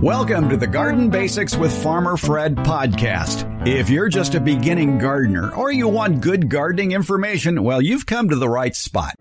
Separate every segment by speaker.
Speaker 1: Welcome to the Garden Basics with Farmer Fred podcast. If you're just a beginning gardener or you want good gardening information, well, you've come to the right spot.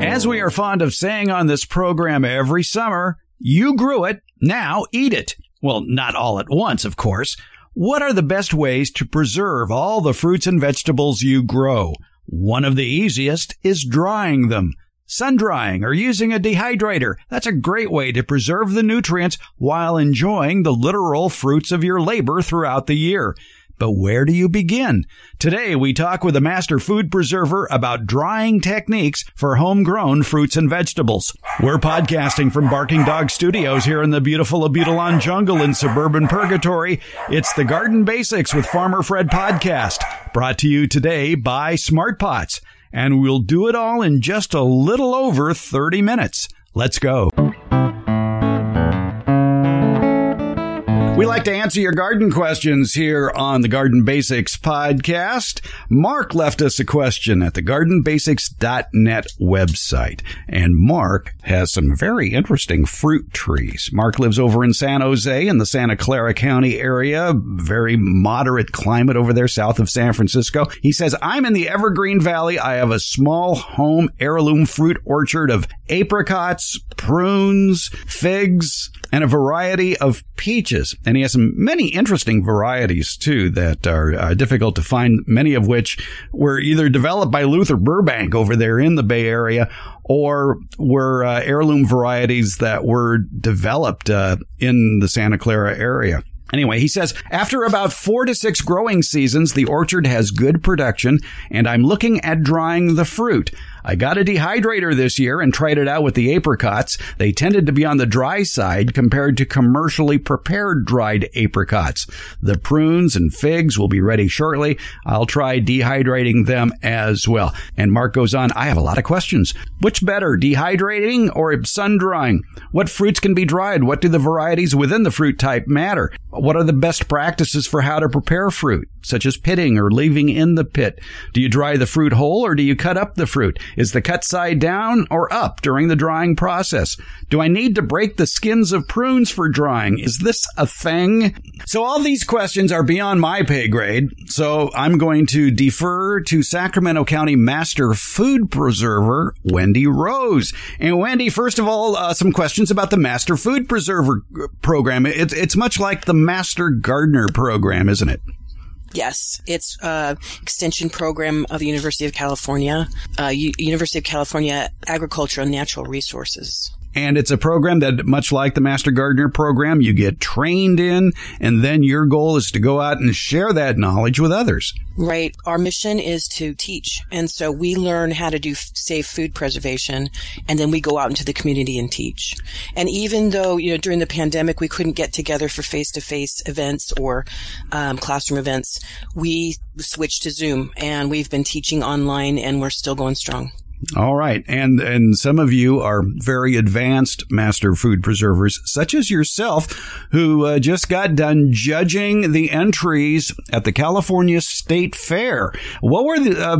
Speaker 1: As we are fond of saying on this program every summer, you grew it, now eat it. Well, not all at once, of course. What are the best ways to preserve all the fruits and vegetables you grow? One of the easiest is drying them. Sun drying or using a dehydrator. That's a great way to preserve the nutrients while enjoying the literal fruits of your labor throughout the year. But where do you begin? Today we talk with a master food preserver about drying techniques for homegrown fruits and vegetables. We're podcasting from Barking Dog Studios here in the beautiful Abutilon jungle in suburban Purgatory. It's the Garden Basics with Farmer Fred podcast, brought to you today by Smart Pots and we'll do it all in just a little over 30 minutes. Let's go. We like to answer your garden questions here on the Garden Basics podcast. Mark left us a question at the gardenbasics.net website. And Mark has some very interesting fruit trees. Mark lives over in San Jose in the Santa Clara County area, very moderate climate over there south of San Francisco. He says, I'm in the Evergreen Valley. I have a small home heirloom fruit orchard of apricots, prunes, figs, and a variety of peaches. And he has some many interesting varieties too that are uh, difficult to find, many of which were either developed by Luther Burbank over there in the Bay Area or were uh, heirloom varieties that were developed uh, in the Santa Clara area. Anyway, he says, after about four to six growing seasons, the orchard has good production, and I'm looking at drying the fruit. I got a dehydrator this year and tried it out with the apricots. They tended to be on the dry side compared to commercially prepared dried apricots. The prunes and figs will be ready shortly. I'll try dehydrating them as well. And Mark goes on, I have a lot of questions. Which better, dehydrating or sun drying? What fruits can be dried? What do the varieties within the fruit type matter? What are the best practices for how to prepare fruit, such as pitting or leaving in the pit? Do you dry the fruit whole or do you cut up the fruit? Is the cut side down or up during the drying process? Do I need to break the skins of prunes for drying? Is this a thing? So all these questions are beyond my pay grade. So I'm going to defer to Sacramento County Master Food Preserver, Wendy Rose. And Wendy, first of all, uh, some questions about the Master Food Preserver program. It's, it's much like the Master Gardener program, isn't it?
Speaker 2: Yes, it's a extension program of the University of California, uh, U- University of California Agriculture and Natural Resources.
Speaker 1: And it's a program that, much like the Master Gardener program, you get trained in, and then your goal is to go out and share that knowledge with others.
Speaker 2: Right. Our mission is to teach. And so we learn how to do safe food preservation, and then we go out into the community and teach. And even though, you know, during the pandemic, we couldn't get together for face to face events or um, classroom events, we switched to Zoom, and we've been teaching online, and we're still going strong.
Speaker 1: All right. And and some of you are very advanced master food preservers such as yourself who uh, just got done judging the entries at the California State Fair. What were the uh,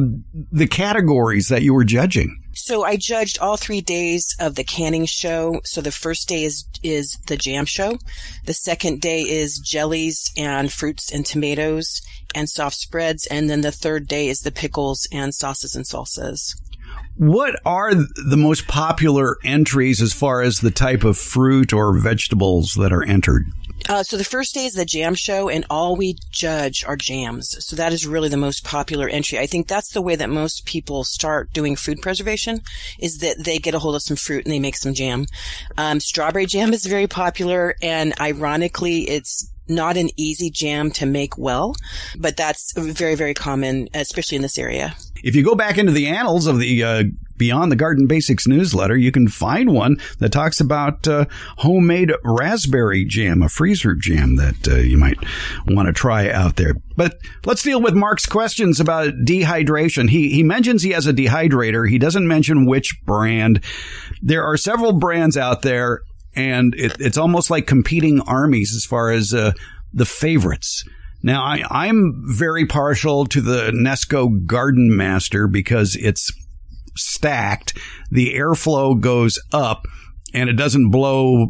Speaker 1: the categories that you were judging?
Speaker 2: So I judged all three days of the canning show. So the first day is is the jam show. The second day is jellies and fruits and tomatoes and soft spreads, and then the third day is the pickles and sauces and salsas.
Speaker 1: What are the most popular entries as far as the type of fruit or vegetables that are entered?
Speaker 2: Uh, so the first day is the jam show, and all we judge are jams. So that is really the most popular entry. I think that's the way that most people start doing food preservation is that they get a hold of some fruit and they make some jam. Um, strawberry jam is very popular, and ironically, it's not an easy jam to make well, but that's very, very common, especially in this area.
Speaker 1: If you go back into the annals of the uh, beyond the Garden Basics newsletter, you can find one that talks about uh, homemade raspberry jam, a freezer jam that uh, you might want to try out there. But let's deal with Mark's questions about dehydration. He he mentions he has a dehydrator. He doesn't mention which brand. There are several brands out there, and it, it's almost like competing armies as far as uh, the favorites. Now, I, am very partial to the Nesco Garden Master because it's stacked. The airflow goes up and it doesn't blow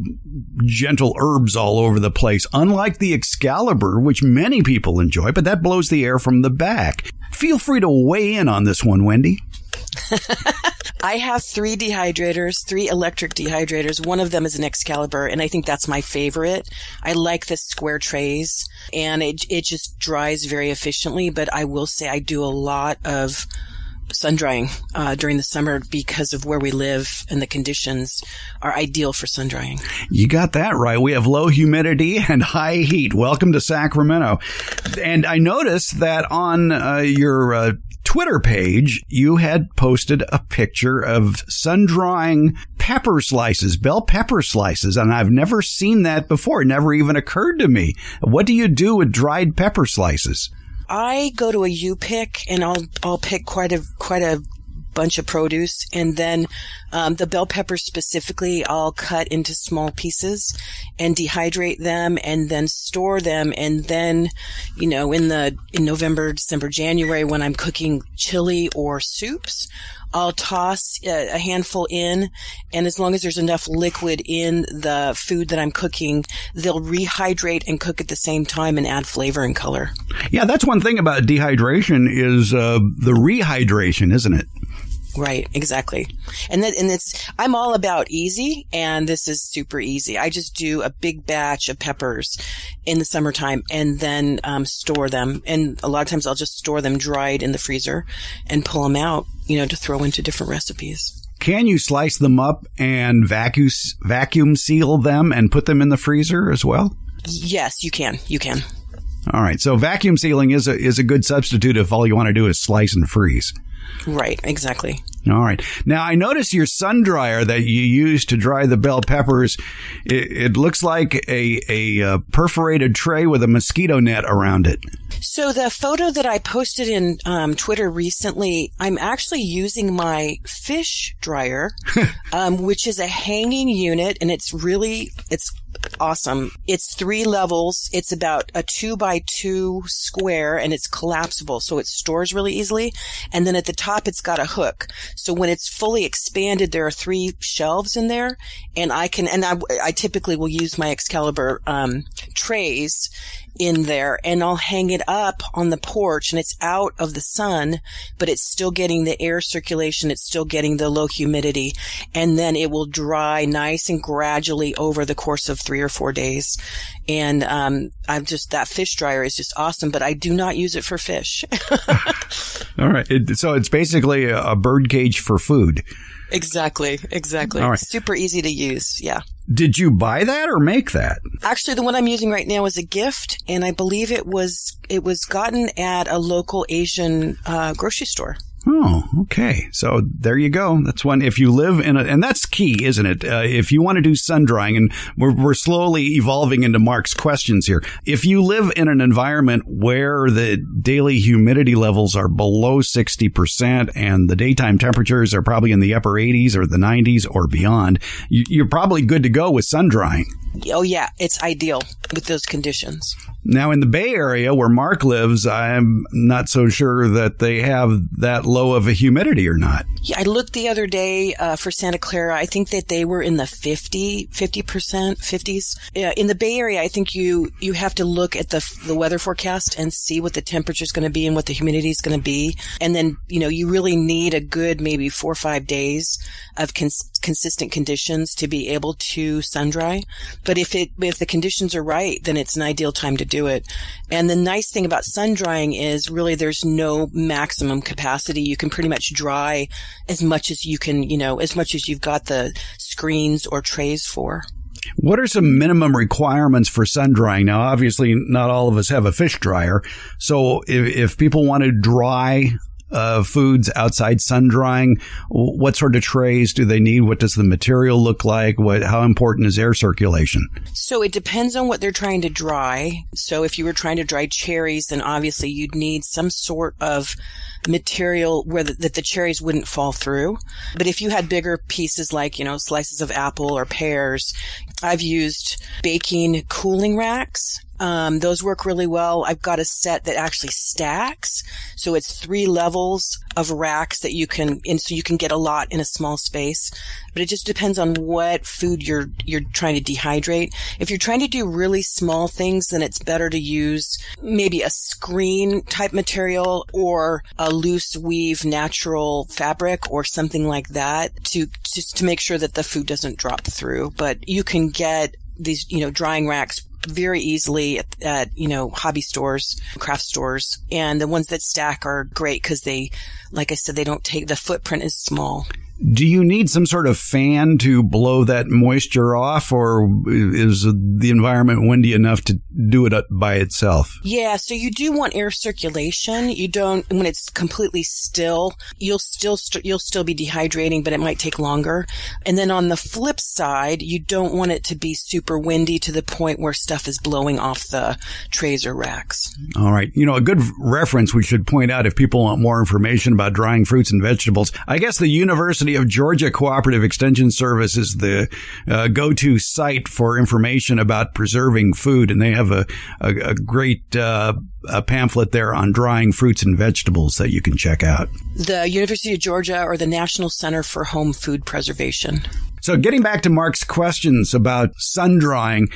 Speaker 1: gentle herbs all over the place, unlike the Excalibur, which many people enjoy, but that blows the air from the back. Feel free to weigh in on this one, Wendy.
Speaker 2: I have three dehydrators, three electric dehydrators. One of them is an Excalibur, and I think that's my favorite. I like the square trays, and it it just dries very efficiently. But I will say I do a lot of sun drying uh, during the summer because of where we live and the conditions are ideal for sun drying.
Speaker 1: You got that right. We have low humidity and high heat. Welcome to Sacramento. And I noticed that on uh, your uh, Twitter page, you had posted a picture of sun drying pepper slices, bell pepper slices, and I've never seen that before. It never even occurred to me. What do you do with dried pepper slices?
Speaker 2: I go to a U pick and I'll I'll pick quite a quite a bunch of produce and then um, the bell peppers specifically I'll cut into small pieces and dehydrate them and then store them and then you know in the in November December January when I'm cooking chili or soups I'll toss a, handful in, and as long as there's enough liquid in the food that I'm cooking, they'll rehydrate and cook at the same time and add flavor and color.
Speaker 1: Yeah, that's one thing about dehydration is uh, the rehydration, isn't it?
Speaker 2: Right, exactly. And that, and it's, I'm all about easy and this is super easy. I just do a big batch of peppers in the summertime and then, um, store them. And a lot of times I'll just store them dried in the freezer and pull them out, you know, to throw into different recipes.
Speaker 1: Can you slice them up and vacuum, vacuum seal them and put them in the freezer as well?
Speaker 2: Yes, you can. You can.
Speaker 1: All right. So vacuum sealing is a, is a good substitute if all you want to do is slice and freeze.
Speaker 2: Right, exactly.
Speaker 1: All right. Now I notice your sun dryer that you use to dry the bell peppers. It, it looks like a a uh, perforated tray with a mosquito net around it.
Speaker 2: So the photo that I posted in um, Twitter recently, I'm actually using my fish dryer, um, which is a hanging unit, and it's really it's awesome. It's three levels. It's about a two by two square and it's collapsible. So it stores really easily. And then at the top, it's got a hook. So when it's fully expanded, there are three shelves in there and I can, and I, I typically will use my Excalibur, um, trays in there and I'll hang it up on the porch and it's out of the sun, but it's still getting the air circulation. It's still getting the low humidity and then it will dry nice and gradually over the course of three or four days. And, um, I'm just, that fish dryer is just awesome, but I do not use it for fish.
Speaker 1: All right. It, so it's basically a bird cage for food.
Speaker 2: Exactly. Exactly. All right. Super easy to use. Yeah.
Speaker 1: Did you buy that or make that?
Speaker 2: Actually, the one I'm using right now is a gift, and I believe it was it was gotten at a local Asian uh, grocery store.
Speaker 1: Oh, okay. So there you go. That's one. If you live in a, and that's key, isn't it? Uh, if you want to do sun drying, and we're, we're slowly evolving into Mark's questions here. If you live in an environment where the daily humidity levels are below 60% and the daytime temperatures are probably in the upper 80s or the 90s or beyond, you, you're probably good to go with sun drying.
Speaker 2: Oh, yeah. It's ideal with those conditions.
Speaker 1: Now, in the Bay Area where Mark lives, I'm not so sure that they have that low of a humidity or not.
Speaker 2: Yeah, I looked the other day uh, for Santa Clara. I think that they were in the 50, 50%, 50s. Yeah, in the Bay Area, I think you, you have to look at the, the weather forecast and see what the temperature is going to be and what the humidity is going to be. And then, you know, you really need a good maybe four or five days of cons- consistent conditions to be able to sun dry. But if it, if the conditions are right, then it's an ideal time to do it. And the nice thing about sun drying is really there's no maximum capacity. You can pretty much dry as much as you can, you know, as much as you've got the screens or trays for.
Speaker 1: What are some minimum requirements for sun drying? Now, obviously, not all of us have a fish dryer. So if, if people want to dry uh, foods outside sun drying? What sort of trays do they need? What does the material look like? What, how important is air circulation?
Speaker 2: So it depends on what they're trying to dry. So if you were trying to dry cherries, then obviously you'd need some sort of material where the, that the cherries wouldn't fall through. But if you had bigger pieces like, you know, slices of apple or pears, I've used baking cooling racks um, those work really well. I've got a set that actually stacks. So it's three levels of racks that you can, and so you can get a lot in a small space. But it just depends on what food you're, you're trying to dehydrate. If you're trying to do really small things, then it's better to use maybe a screen type material or a loose weave natural fabric or something like that to, just to make sure that the food doesn't drop through. But you can get these, you know, drying racks very easily at, at, you know, hobby stores, craft stores. And the ones that stack are great because they, like I said, they don't take, the footprint is small.
Speaker 1: Do you need some sort of fan to blow that moisture off, or is the environment windy enough to do it by itself?
Speaker 2: Yeah, so you do want air circulation. You don't when it's completely still. You'll still you you'll still be dehydrating, but it might take longer. And then on the flip side, you don't want it to be super windy to the point where stuff is blowing off the trays or racks.
Speaker 1: All right, you know a good reference we should point out if people want more information about drying fruits and vegetables. I guess the University University of Georgia Cooperative Extension Service is the uh, go-to site for information about preserving food, and they have a a, a great uh, a pamphlet there on drying fruits and vegetables that you can check out.
Speaker 2: The University of Georgia or the National Center for Home Food Preservation.
Speaker 1: So getting back to Mark's questions about sun drying,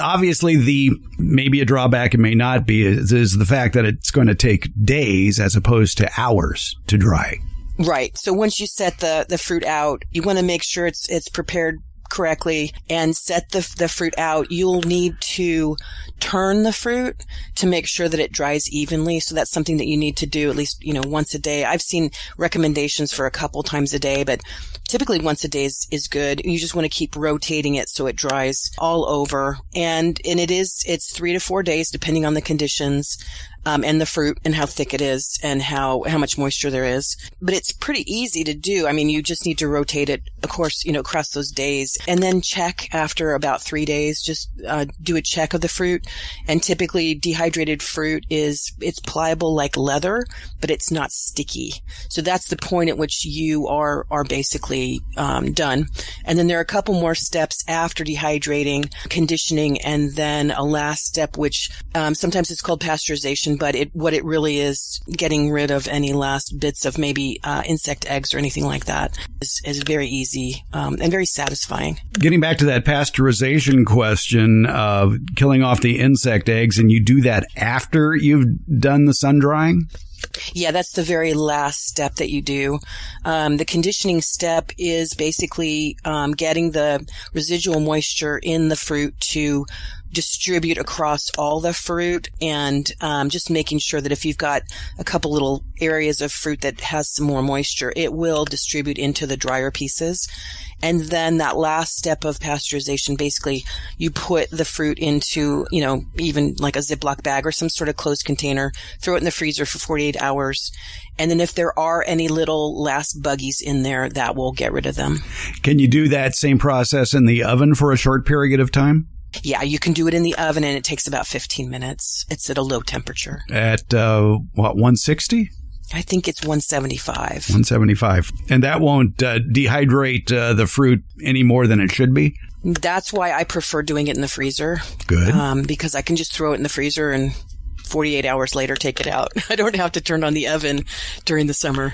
Speaker 1: obviously the maybe a drawback it may not be is, is the fact that it's going to take days as opposed to hours to dry.
Speaker 2: Right. So once you set the, the fruit out, you want to make sure it's, it's prepared correctly and set the, the fruit out, you'll need to turn the fruit to make sure that it dries evenly. So that's something that you need to do at least, you know, once a day. I've seen recommendations for a couple times a day, but typically once a day is, is good. You just want to keep rotating it so it dries all over. And, and it is, it's three to four days depending on the conditions um, and the fruit and how thick it is and how how much moisture there is. But it's pretty easy to do. I mean, you just need to rotate it, of course, you know, across those days, and then check after about three days. Just uh, do a check of the fruit. And typically, dehydrated fruit is it's pliable like leather, but it's not sticky. So that's the point at which you are are basically um, done. And then there are a couple more steps after dehydrating, conditioning, and then a last step, which um, sometimes it's called pasteurization but it, what it really is getting rid of any last bits of maybe uh, insect eggs or anything like that is, is very easy um, and very satisfying.
Speaker 1: Getting back to that pasteurization question of killing off the insect eggs, and you do that after you've done the sun drying?
Speaker 2: Yeah, that's the very last step that you do. Um, the conditioning step is basically um, getting the residual moisture in the fruit to distribute across all the fruit and um, just making sure that if you've got a couple little areas of fruit that has some more moisture, it will distribute into the drier pieces. And then that last step of pasteurization, basically you put the fruit into, you know, even like a Ziploc bag or some sort of closed container, throw it in the freezer for 48 hours. And then if there are any little last buggies in there, that will get rid of them.
Speaker 1: Can you do that same process in the oven for a short period of time?
Speaker 2: Yeah, you can do it in the oven and it takes about 15 minutes. It's at a low temperature.
Speaker 1: At uh, what, 160?
Speaker 2: I think it's 175.
Speaker 1: 175. And that won't uh, dehydrate uh, the fruit any more than it should be?
Speaker 2: That's why I prefer doing it in the freezer.
Speaker 1: Good.
Speaker 2: Um, because I can just throw it in the freezer and 48 hours later take it out. I don't have to turn on the oven during the summer.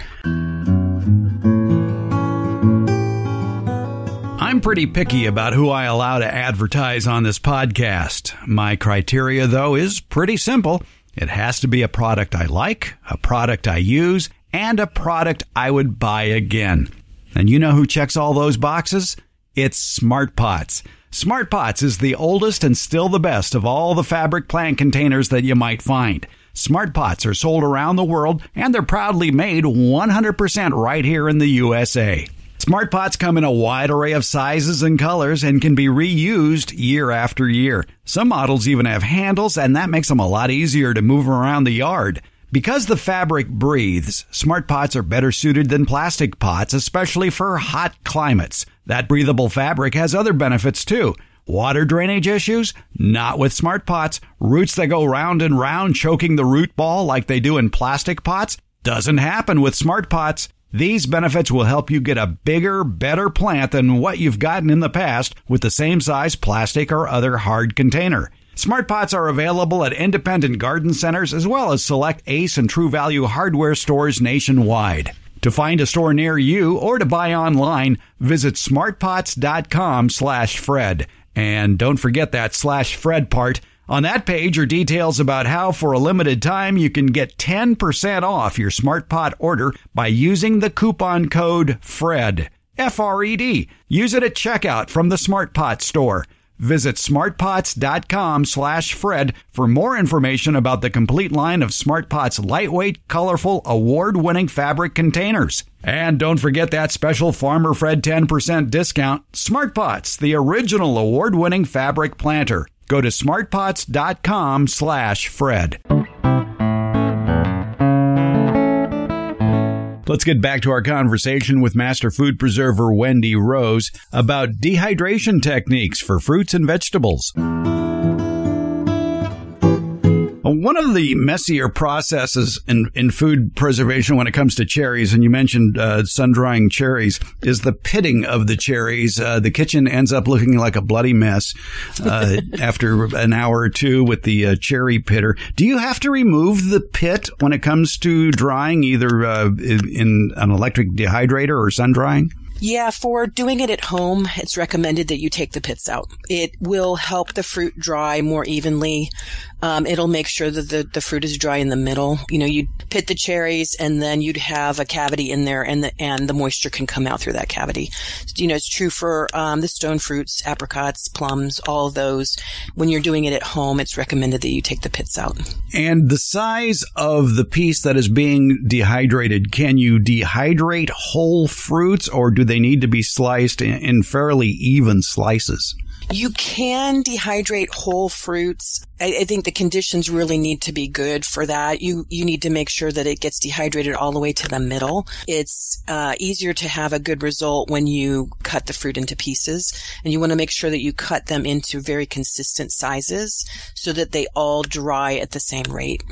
Speaker 1: I'm pretty picky about who I allow to advertise on this podcast. My criteria, though, is pretty simple. It has to be a product I like, a product I use, and a product I would buy again. And you know who checks all those boxes? It's Smart Pots. Smart Pots is the oldest and still the best of all the fabric plant containers that you might find. Smart Pots are sold around the world and they're proudly made 100% right here in the USA. Smart pots come in a wide array of sizes and colors and can be reused year after year. Some models even have handles, and that makes them a lot easier to move around the yard. Because the fabric breathes, smart pots are better suited than plastic pots, especially for hot climates. That breathable fabric has other benefits too. Water drainage issues? Not with smart pots. Roots that go round and round choking the root ball like they do in plastic pots? Doesn't happen with smart pots. These benefits will help you get a bigger, better plant than what you've gotten in the past with the same size plastic or other hard container. Smart pots are available at independent garden centers as well as select Ace and True Value hardware stores nationwide. To find a store near you or to buy online, visit smartpots.com slash Fred. And don't forget that slash Fred part. On that page are details about how, for a limited time, you can get 10% off your SmartPot order by using the coupon code FRED. F R E D. Use it at checkout from the SmartPot store. Visit smartpots.com slash Fred for more information about the complete line of SmartPot's lightweight, colorful, award-winning fabric containers. And don't forget that special Farmer Fred 10% discount. SmartPots, the original award-winning fabric planter. Go to smartpots.com slash Fred. Let's get back to our conversation with Master Food Preserver Wendy Rose about dehydration techniques for fruits and vegetables. One of the messier processes in, in food preservation when it comes to cherries, and you mentioned uh, sun drying cherries, is the pitting of the cherries. Uh, the kitchen ends up looking like a bloody mess uh, after an hour or two with the uh, cherry pitter. Do you have to remove the pit when it comes to drying, either uh, in an electric dehydrator or sun drying?
Speaker 2: Yeah, for doing it at home, it's recommended that you take the pits out. It will help the fruit dry more evenly. Um, it'll make sure that the, the fruit is dry in the middle. You know, you'd pit the cherries and then you'd have a cavity in there and the, and the moisture can come out through that cavity. You know, it's true for, um, the stone fruits, apricots, plums, all those. When you're doing it at home, it's recommended that you take the pits out.
Speaker 1: And the size of the piece that is being dehydrated, can you dehydrate whole fruits or do they need to be sliced in fairly even slices?
Speaker 2: You can dehydrate whole fruits. I, I, think the conditions really need to be good for that. You you need to make sure that it gets dehydrated all the way to the middle. It's uh, easier to have a good result when you cut the fruit into pieces, and you want to make sure that you cut them into very consistent sizes so that they all dry at the same rate.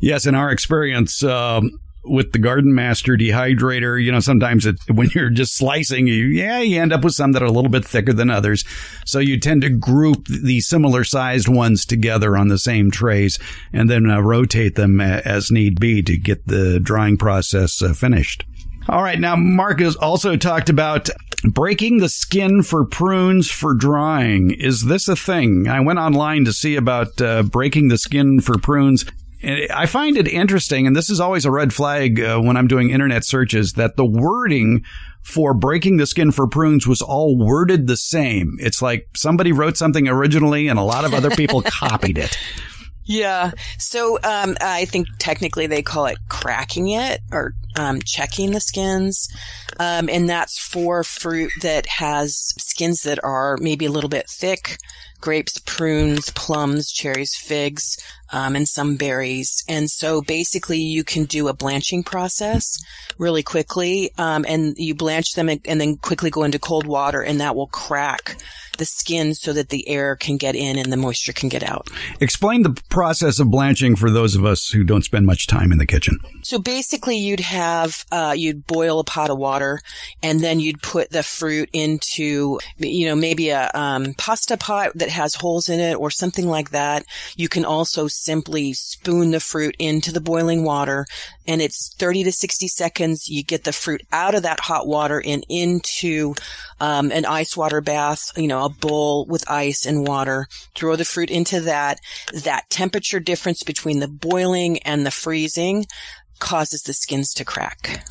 Speaker 1: Yes, in our experience, um, with the Garden Master dehydrator, you know, sometimes it, when you're just slicing, you, yeah, you end up with some that are a little bit thicker than others. So you tend to group the similar sized ones together on the same trays and then uh, rotate them as need be to get the drying process uh, finished. All right. Now, Mark has also talked about breaking the skin for prunes for drying. Is this a thing? I went online to see about uh, breaking the skin for prunes. I find it interesting, and this is always a red flag uh, when I'm doing internet searches, that the wording for breaking the skin for prunes was all worded the same. It's like somebody wrote something originally and a lot of other people copied it.
Speaker 2: Yeah. So um, I think technically they call it cracking it or um, checking the skins. Um, and that's for fruit that has skins that are maybe a little bit thick grapes, prunes, plums, cherries, figs, um, and some berries. And so basically you can do a blanching process really quickly. Um, and you blanch them and, and then quickly go into cold water and that will crack the skin so that the air can get in and the moisture can get out.
Speaker 1: Explain the process of blanching for those of us who don't spend much time in the kitchen.
Speaker 2: So basically you'd have, uh, you'd boil a pot of water and then you'd put the fruit into, you know, maybe a, um, pasta pot that has holes in it or something like that. You can also simply spoon the fruit into the boiling water and it's 30 to 60 seconds. You get the fruit out of that hot water and into um, an ice water bath, you know, bowl with ice and water. Throw the fruit into that. That temperature difference between the boiling and the freezing causes the skins to crack.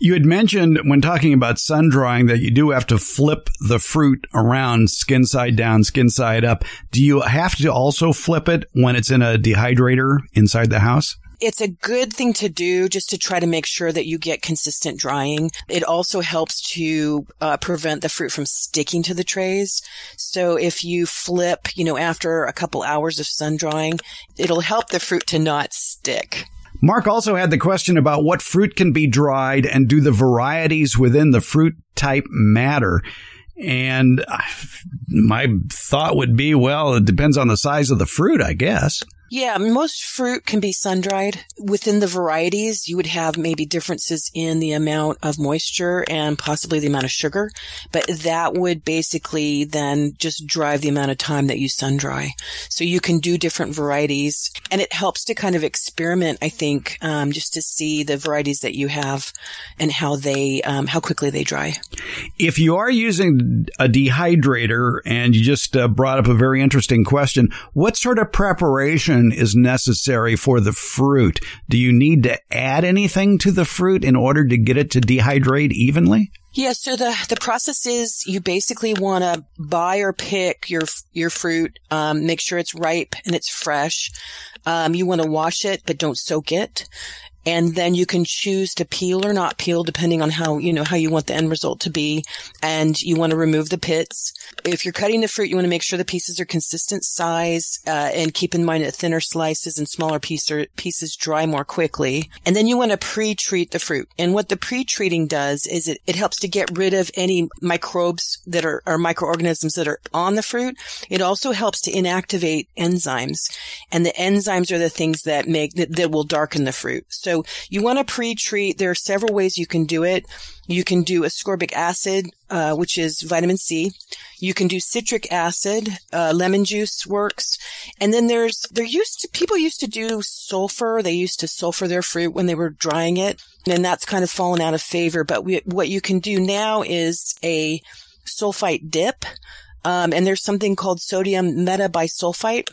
Speaker 1: You had mentioned when talking about sun drying that you do have to flip the fruit around skin side down, skin side up. Do you have to also flip it when it's in a dehydrator inside the house?
Speaker 2: It's a good thing to do just to try to make sure that you get consistent drying. It also helps to uh, prevent the fruit from sticking to the trays. So if you flip, you know, after a couple hours of sun drying, it'll help the fruit to not stick.
Speaker 1: Mark also had the question about what fruit can be dried and do the varieties within the fruit type matter. And my thought would be, well, it depends on the size of the fruit, I guess.
Speaker 2: Yeah, most fruit can be sun dried. Within the varieties, you would have maybe differences in the amount of moisture and possibly the amount of sugar, but that would basically then just drive the amount of time that you sun dry. So you can do different varieties and it helps to kind of experiment, I think, um, just to see the varieties that you have and how they, um, how quickly they dry.
Speaker 1: If you are using a dehydrator and you just uh, brought up a very interesting question, what sort of preparation is necessary for the fruit. Do you need to add anything to the fruit in order to get it to dehydrate evenly?
Speaker 2: Yeah, so the the process is you basically want to buy or pick your your fruit, um, make sure it's ripe and it's fresh. Um, you want to wash it, but don't soak it and then you can choose to peel or not peel depending on how you know how you want the end result to be. And you want to remove the pits. If you're cutting the fruit you want to make sure the pieces are consistent size uh, and keep in mind that thinner slices and smaller piece pieces dry more quickly. And then you want to pre-treat the fruit. And what the pre-treating does is it, it helps to get rid of any microbes that are or microorganisms that are on the fruit. It also helps to inactivate enzymes. And the enzymes are the things that make that, that will darken the fruit. So so you want to pre-treat. There are several ways you can do it. You can do ascorbic acid, uh, which is vitamin C. You can do citric acid. Uh, lemon juice works. And then there's, there used to, people used to do sulfur. They used to sulfur their fruit when they were drying it. And that's kind of fallen out of favor. But we, what you can do now is a sulfite dip. Um, and there's something called sodium metabisulfite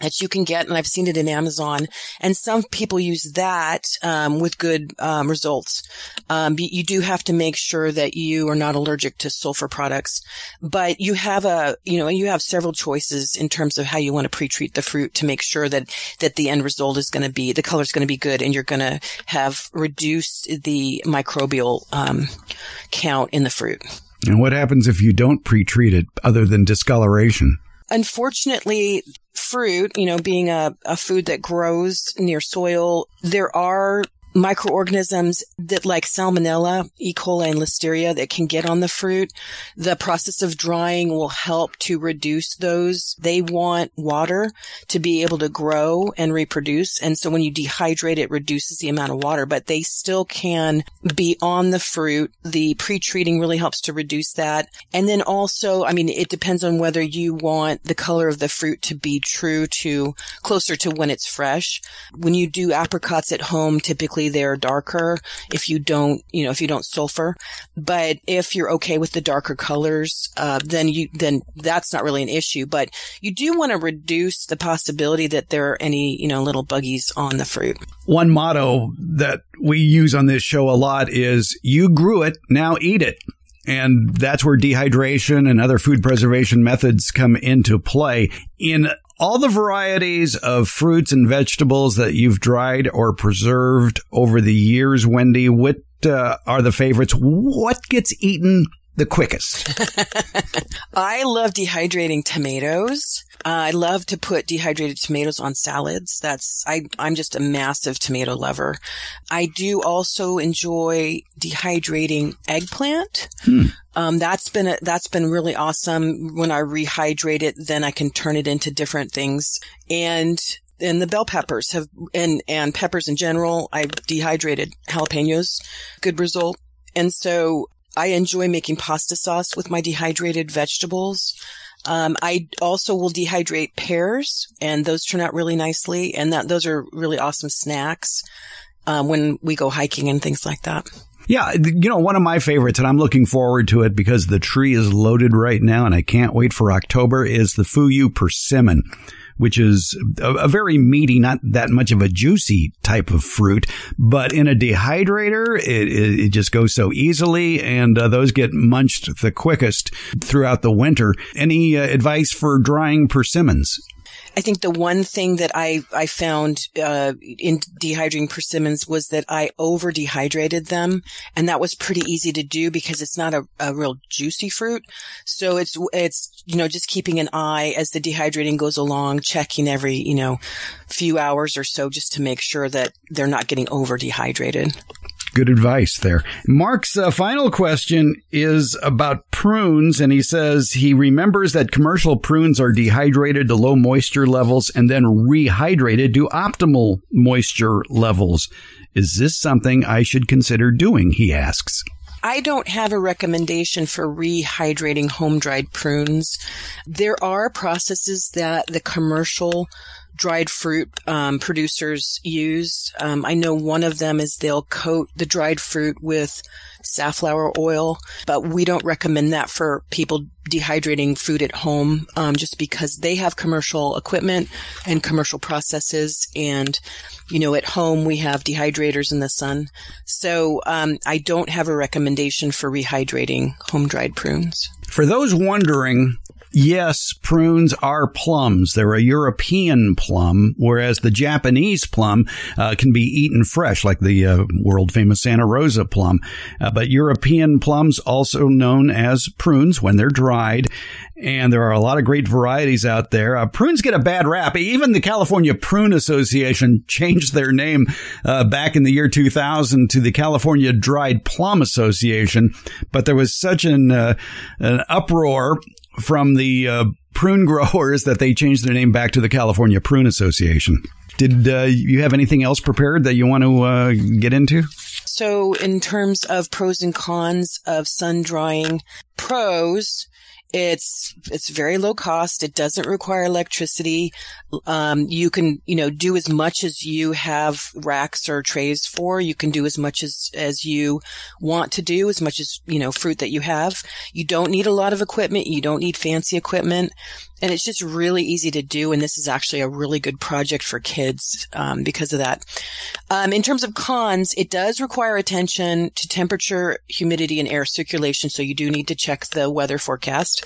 Speaker 2: that you can get, and I've seen it in Amazon. And some people use that um, with good um, results. Um, you do have to make sure that you are not allergic to sulfur products, but you have a, you know, you have several choices in terms of how you want to pre-treat the fruit to make sure that that the end result is going to be the color is going to be good, and you're going to have reduced the microbial um, count in the fruit.
Speaker 1: And what happens if you don't pre-treat it, other than discoloration?
Speaker 2: Unfortunately, fruit, you know, being a, a food that grows near soil, there are microorganisms that like salmonella, E. coli, and listeria that can get on the fruit. The process of drying will help to reduce those. They want water to be able to grow and reproduce. And so when you dehydrate, it reduces the amount of water, but they still can be on the fruit. The pre-treating really helps to reduce that. And then also, I mean, it depends on whether you want the color of the fruit to be true to closer to when it's fresh. When you do apricots at home, typically they're darker if you don't, you know, if you don't sulfur. But if you're okay with the darker colors, uh, then you, then that's not really an issue. But you do want to reduce the possibility that there are any, you know, little buggies on the fruit.
Speaker 1: One motto that we use on this show a lot is you grew it, now eat it. And that's where dehydration and other food preservation methods come into play. In all the varieties of fruits and vegetables that you've dried or preserved over the years, Wendy, what uh, are the favorites? What gets eaten the quickest?
Speaker 2: I love dehydrating tomatoes. Uh, I love to put dehydrated tomatoes on salads. That's, I, I'm just a massive tomato lover. I do also enjoy dehydrating eggplant. Hmm. Um, that's been, a, that's been really awesome. When I rehydrate it, then I can turn it into different things. And and the bell peppers have and and peppers in general i've dehydrated jalapenos good result and so i enjoy making pasta sauce with my dehydrated vegetables um, I also will dehydrate pears, and those turn out really nicely. And that those are really awesome snacks um, when we go hiking and things like that.
Speaker 1: Yeah, you know, one of my favorites, and I'm looking forward to it because the tree is loaded right now, and I can't wait for October. Is the Fuyu persimmon which is a, a, very meaty, not that much of a juicy type of fruit, but in a dehydrator, it, it, it just goes so easily, and uh, those get munched the quickest throughout the winter. Any uh, advice for drying persimmons?
Speaker 2: I think the one thing that I, I found, uh, in dehydrating persimmons was that I over dehydrated them. And that was pretty easy to do because it's not a, a real juicy fruit. So it's, it's, you know, just keeping an eye as the dehydrating goes along, checking every, you know, few hours or so just to make sure that they're not getting over dehydrated.
Speaker 1: Good advice there. Mark's uh, final question is about prunes, and he says he remembers that commercial prunes are dehydrated to low moisture levels and then rehydrated to optimal moisture levels. Is this something I should consider doing? He asks.
Speaker 2: I don't have a recommendation for rehydrating home dried prunes. There are processes that the commercial dried fruit um, producers use. Um, I know one of them is they'll coat the dried fruit with safflower oil, but we don't recommend that for people dehydrating food at home, um, just because they have commercial equipment and commercial processes. And, you know, at home we have dehydrators in the sun. So, um, I don't have a recommendation for rehydrating home dried prunes.
Speaker 1: For those wondering, Yes, prunes are plums. They're a European plum, whereas the Japanese plum uh, can be eaten fresh, like the uh, world famous Santa Rosa plum. Uh, but European plums, also known as prunes when they're dried, and there are a lot of great varieties out there. Uh, prunes get a bad rap. Even the California Prune Association changed their name uh, back in the year 2000 to the California Dried Plum Association. But there was such an, uh, an uproar from the uh, prune growers that they changed their name back to the California Prune Association. Did uh, you have anything else prepared that you want to uh, get into?
Speaker 2: So, in terms of pros and cons of sun drying, pros, it's, it's very low cost. It doesn't require electricity. Um, you can, you know, do as much as you have racks or trays for. You can do as much as, as you want to do, as much as, you know, fruit that you have. You don't need a lot of equipment. You don't need fancy equipment and it's just really easy to do. And this is actually a really good project for kids um, because of that. Um, in terms of cons, it does require attention to temperature, humidity, and air circulation. So you do need to check the weather forecast.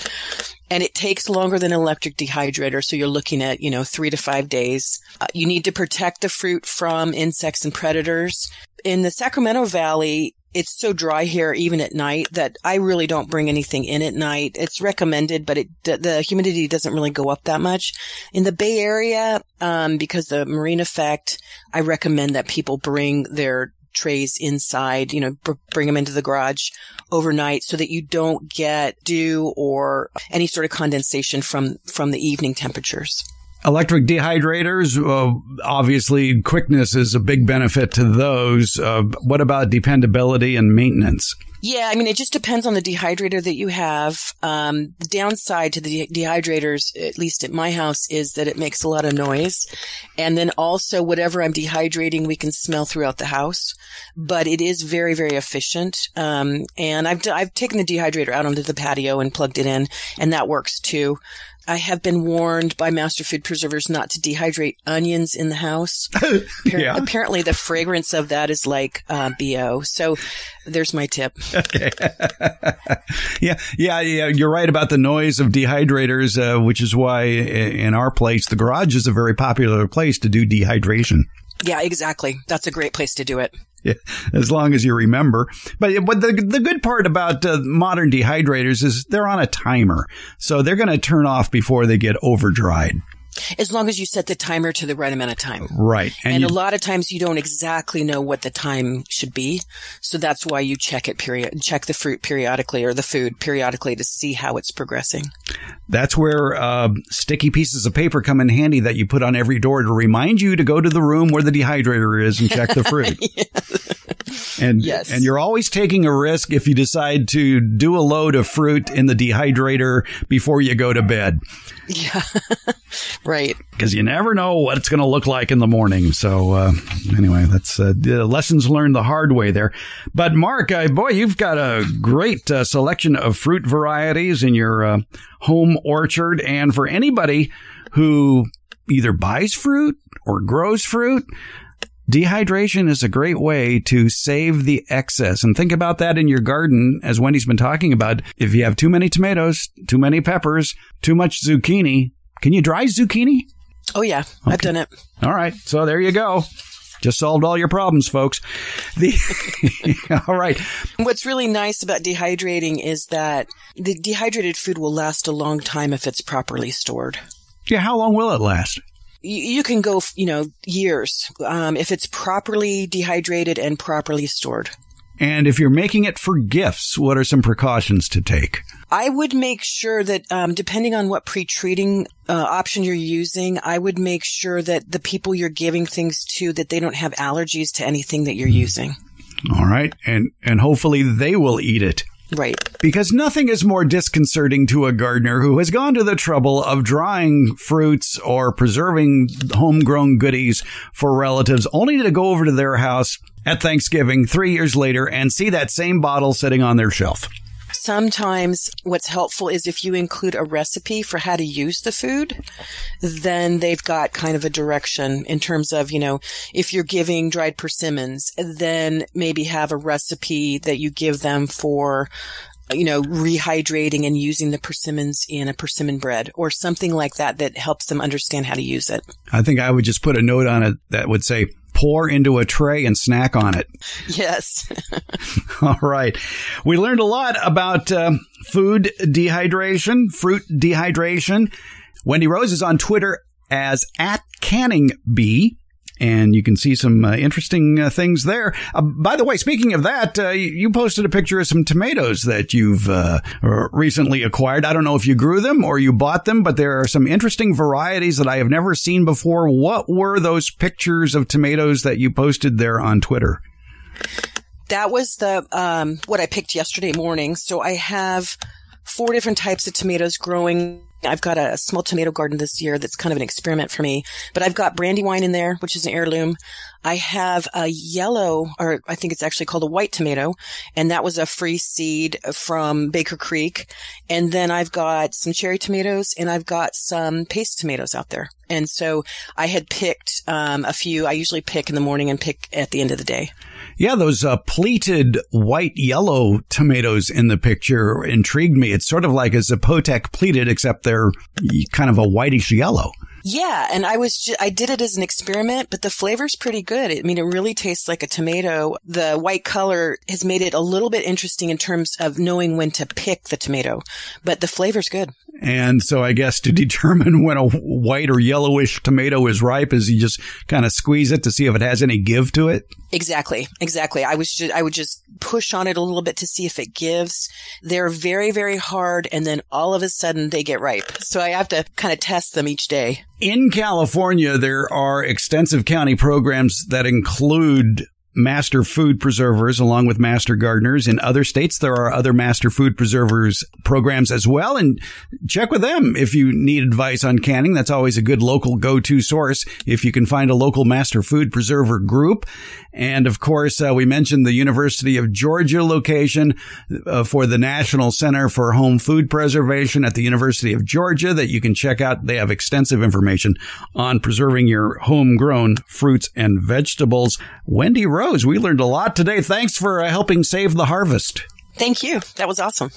Speaker 2: And it takes longer than an electric dehydrator. So you're looking at, you know, three to five days. Uh, you need to protect the fruit from insects and predators. In the Sacramento Valley, it's so dry here even at night that I really don't bring anything in at night. It's recommended, but it, the humidity doesn't really go up that much. In the Bay Area, um, because the marine effect, I recommend that people bring their trays inside, you know, br- bring them into the garage overnight so that you don't get dew or any sort of condensation from, from the evening temperatures.
Speaker 1: Electric dehydrators, uh, obviously, quickness is a big benefit to those. Uh, what about dependability and maintenance?
Speaker 2: Yeah, I mean, it just depends on the dehydrator that you have. Um, the downside to the dehydrators, at least at my house, is that it makes a lot of noise. And then also whatever I'm dehydrating, we can smell throughout the house, but it is very, very efficient. Um, and I've, I've taken the dehydrator out onto the patio and plugged it in and that works too. I have been warned by master food preservers not to dehydrate onions in the house. yeah. Apparently, the fragrance of that is like uh, bo. So, there's my tip. Okay.
Speaker 1: yeah, yeah, yeah. You're right about the noise of dehydrators, uh, which is why in our place, the garage is a very popular place to do dehydration.
Speaker 2: Yeah, exactly. That's a great place to do it.
Speaker 1: As long as you remember. But but the the good part about uh, modern dehydrators is they're on a timer, so they're going to turn off before they get over dried.
Speaker 2: As long as you set the timer to the right amount of time.
Speaker 1: Right.
Speaker 2: And, and you, a lot of times you don't exactly know what the time should be. So that's why you check it period, check the fruit periodically or the food periodically to see how it's progressing.
Speaker 1: That's where uh, sticky pieces of paper come in handy that you put on every door to remind you to go to the room where the dehydrator is and check the fruit. And yes. and you're always taking a risk if you decide to do a load of fruit in the dehydrator before you go to bed.
Speaker 2: Yeah. right.
Speaker 1: Because you never know what it's going to look like in the morning. So uh, anyway, that's uh, lessons learned the hard way there. But Mark, uh, boy, you've got a great uh, selection of fruit varieties in your uh, home orchard, and for anybody who either buys fruit or grows fruit, Dehydration is a great way to save the excess. And think about that in your garden, as Wendy's been talking about. If you have too many tomatoes, too many peppers, too much zucchini, can you dry zucchini?
Speaker 2: Oh, yeah. Okay. I've done it.
Speaker 1: All right. So there you go. Just solved all your problems, folks. The all right.
Speaker 2: What's really nice about dehydrating is that the dehydrated food will last a long time if it's properly stored.
Speaker 1: Yeah, how long will it last?
Speaker 2: You, can go, you know, years um, if it's properly dehydrated and properly stored.
Speaker 1: And if you're making it for gifts, what are some precautions to take?
Speaker 2: I would make sure that, um, depending on what pre-treating uh, option you're using, I would make sure that the people you're giving things to that they don't have allergies to anything that you're using.
Speaker 1: All right, and and hopefully they will eat it.
Speaker 2: Right.
Speaker 1: Because nothing is more disconcerting to a gardener who has gone to the trouble of drying fruits or preserving homegrown goodies for relatives only to go over to their house at Thanksgiving three years later and see that same bottle sitting on their shelf.
Speaker 2: Sometimes what's helpful is if you include a recipe for how to use the food, then they've got kind of a direction in terms of, you know, if you're giving dried persimmons, then maybe have a recipe that you give them for you know, rehydrating and using the persimmons in a persimmon bread or something like that that helps them understand how to use it.
Speaker 1: I think I would just put a note on it that would say, pour into a tray and snack on it.
Speaker 2: Yes.
Speaker 1: All right. We learned a lot about uh, food dehydration, fruit dehydration. Wendy Rose is on Twitter as at Canning Bee and you can see some uh, interesting uh, things there. Uh, by the way, speaking of that, uh, you posted a picture of some tomatoes that you've uh, recently acquired. I don't know if you grew them or you bought them, but there are some interesting varieties that I have never seen before. What were those pictures of tomatoes that you posted there on Twitter?
Speaker 2: That was the um, what I picked yesterday morning. So I have four different types of tomatoes growing I've got a small tomato garden this year that's kind of an experiment for me, but I've got brandywine in there, which is an heirloom. I have a yellow, or I think it's actually called a white tomato, and that was a free seed from Baker Creek. And then I've got some cherry tomatoes and I've got some paste tomatoes out there. And so I had picked um, a few. I usually pick in the morning and pick at the end of the day.
Speaker 1: Yeah, those uh, pleated white yellow tomatoes in the picture intrigued me. It's sort of like a Zapotec pleated, except they're kind of a whitish yellow.
Speaker 2: Yeah, and I was ju- I did it as an experiment, but the flavor's pretty good. I mean, it really tastes like a tomato. The white color has made it a little bit interesting in terms of knowing when to pick the tomato, but the flavor's good.
Speaker 1: And so I guess to determine when a white or yellowish tomato is ripe is you just kind of squeeze it to see if it has any give to it.
Speaker 2: Exactly. Exactly. I was just, I would just push on it a little bit to see if it gives. They're very, very hard. And then all of a sudden they get ripe. So I have to kind of test them each day.
Speaker 1: In California, there are extensive county programs that include master food preservers along with master gardeners. In other states, there are other master food preservers programs as well. And check with them if you need advice on canning. That's always a good local go-to source if you can find a local master food preserver group. And of course, uh, we mentioned the University of Georgia location uh, for the National Center for Home Food Preservation at the University of Georgia that you can check out. They have extensive information on preserving your homegrown fruits and vegetables. Wendy Rose, we learned a lot today. Thanks for uh, helping save the harvest.
Speaker 2: Thank you. That was awesome.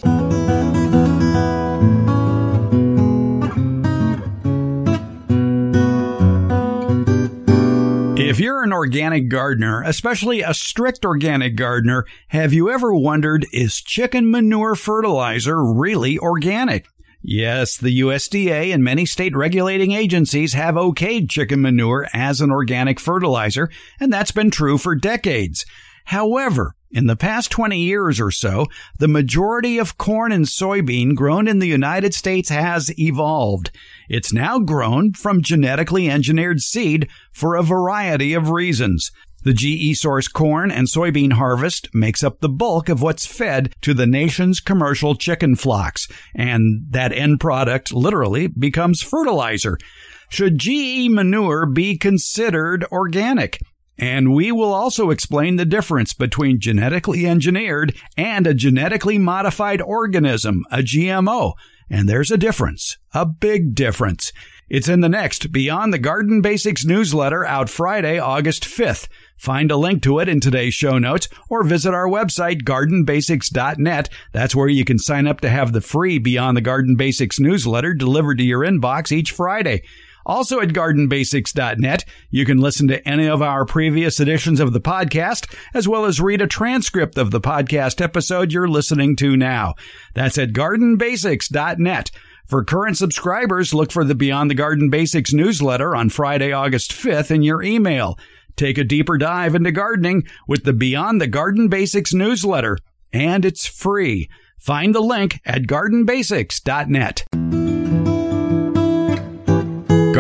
Speaker 1: If you're an organic gardener, especially a strict organic gardener, have you ever wondered, is chicken manure fertilizer really organic? Yes, the USDA and many state regulating agencies have okayed chicken manure as an organic fertilizer, and that's been true for decades. However, in the past 20 years or so, the majority of corn and soybean grown in the United States has evolved. It's now grown from genetically engineered seed for a variety of reasons. The GE source corn and soybean harvest makes up the bulk of what's fed to the nation's commercial chicken flocks, and that end product literally becomes fertilizer. Should GE manure be considered organic? And we will also explain the difference between genetically engineered and a genetically modified organism, a GMO. And there's a difference, a big difference. It's in the next Beyond the Garden Basics newsletter out Friday, August 5th. Find a link to it in today's show notes or visit our website, gardenbasics.net. That's where you can sign up to have the free Beyond the Garden Basics newsletter delivered to your inbox each Friday. Also at gardenbasics.net, you can listen to any of our previous editions of the podcast, as well as read a transcript of the podcast episode you're listening to now. That's at gardenbasics.net. For current subscribers, look for the Beyond the Garden Basics newsletter on Friday, August 5th in your email. Take a deeper dive into gardening with the Beyond the Garden Basics newsletter, and it's free. Find the link at gardenbasics.net.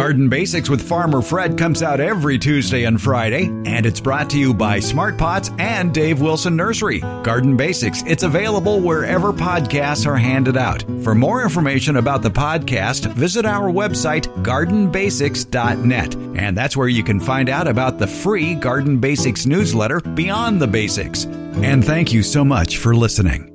Speaker 1: Garden Basics with Farmer Fred comes out every Tuesday and Friday, and it's brought to you by Smart Pots and Dave Wilson Nursery. Garden Basics, it's available wherever podcasts are handed out. For more information about the podcast, visit our website, gardenbasics.net, and that's where you can find out about the free Garden Basics newsletter, Beyond the Basics. And thank you so much for listening.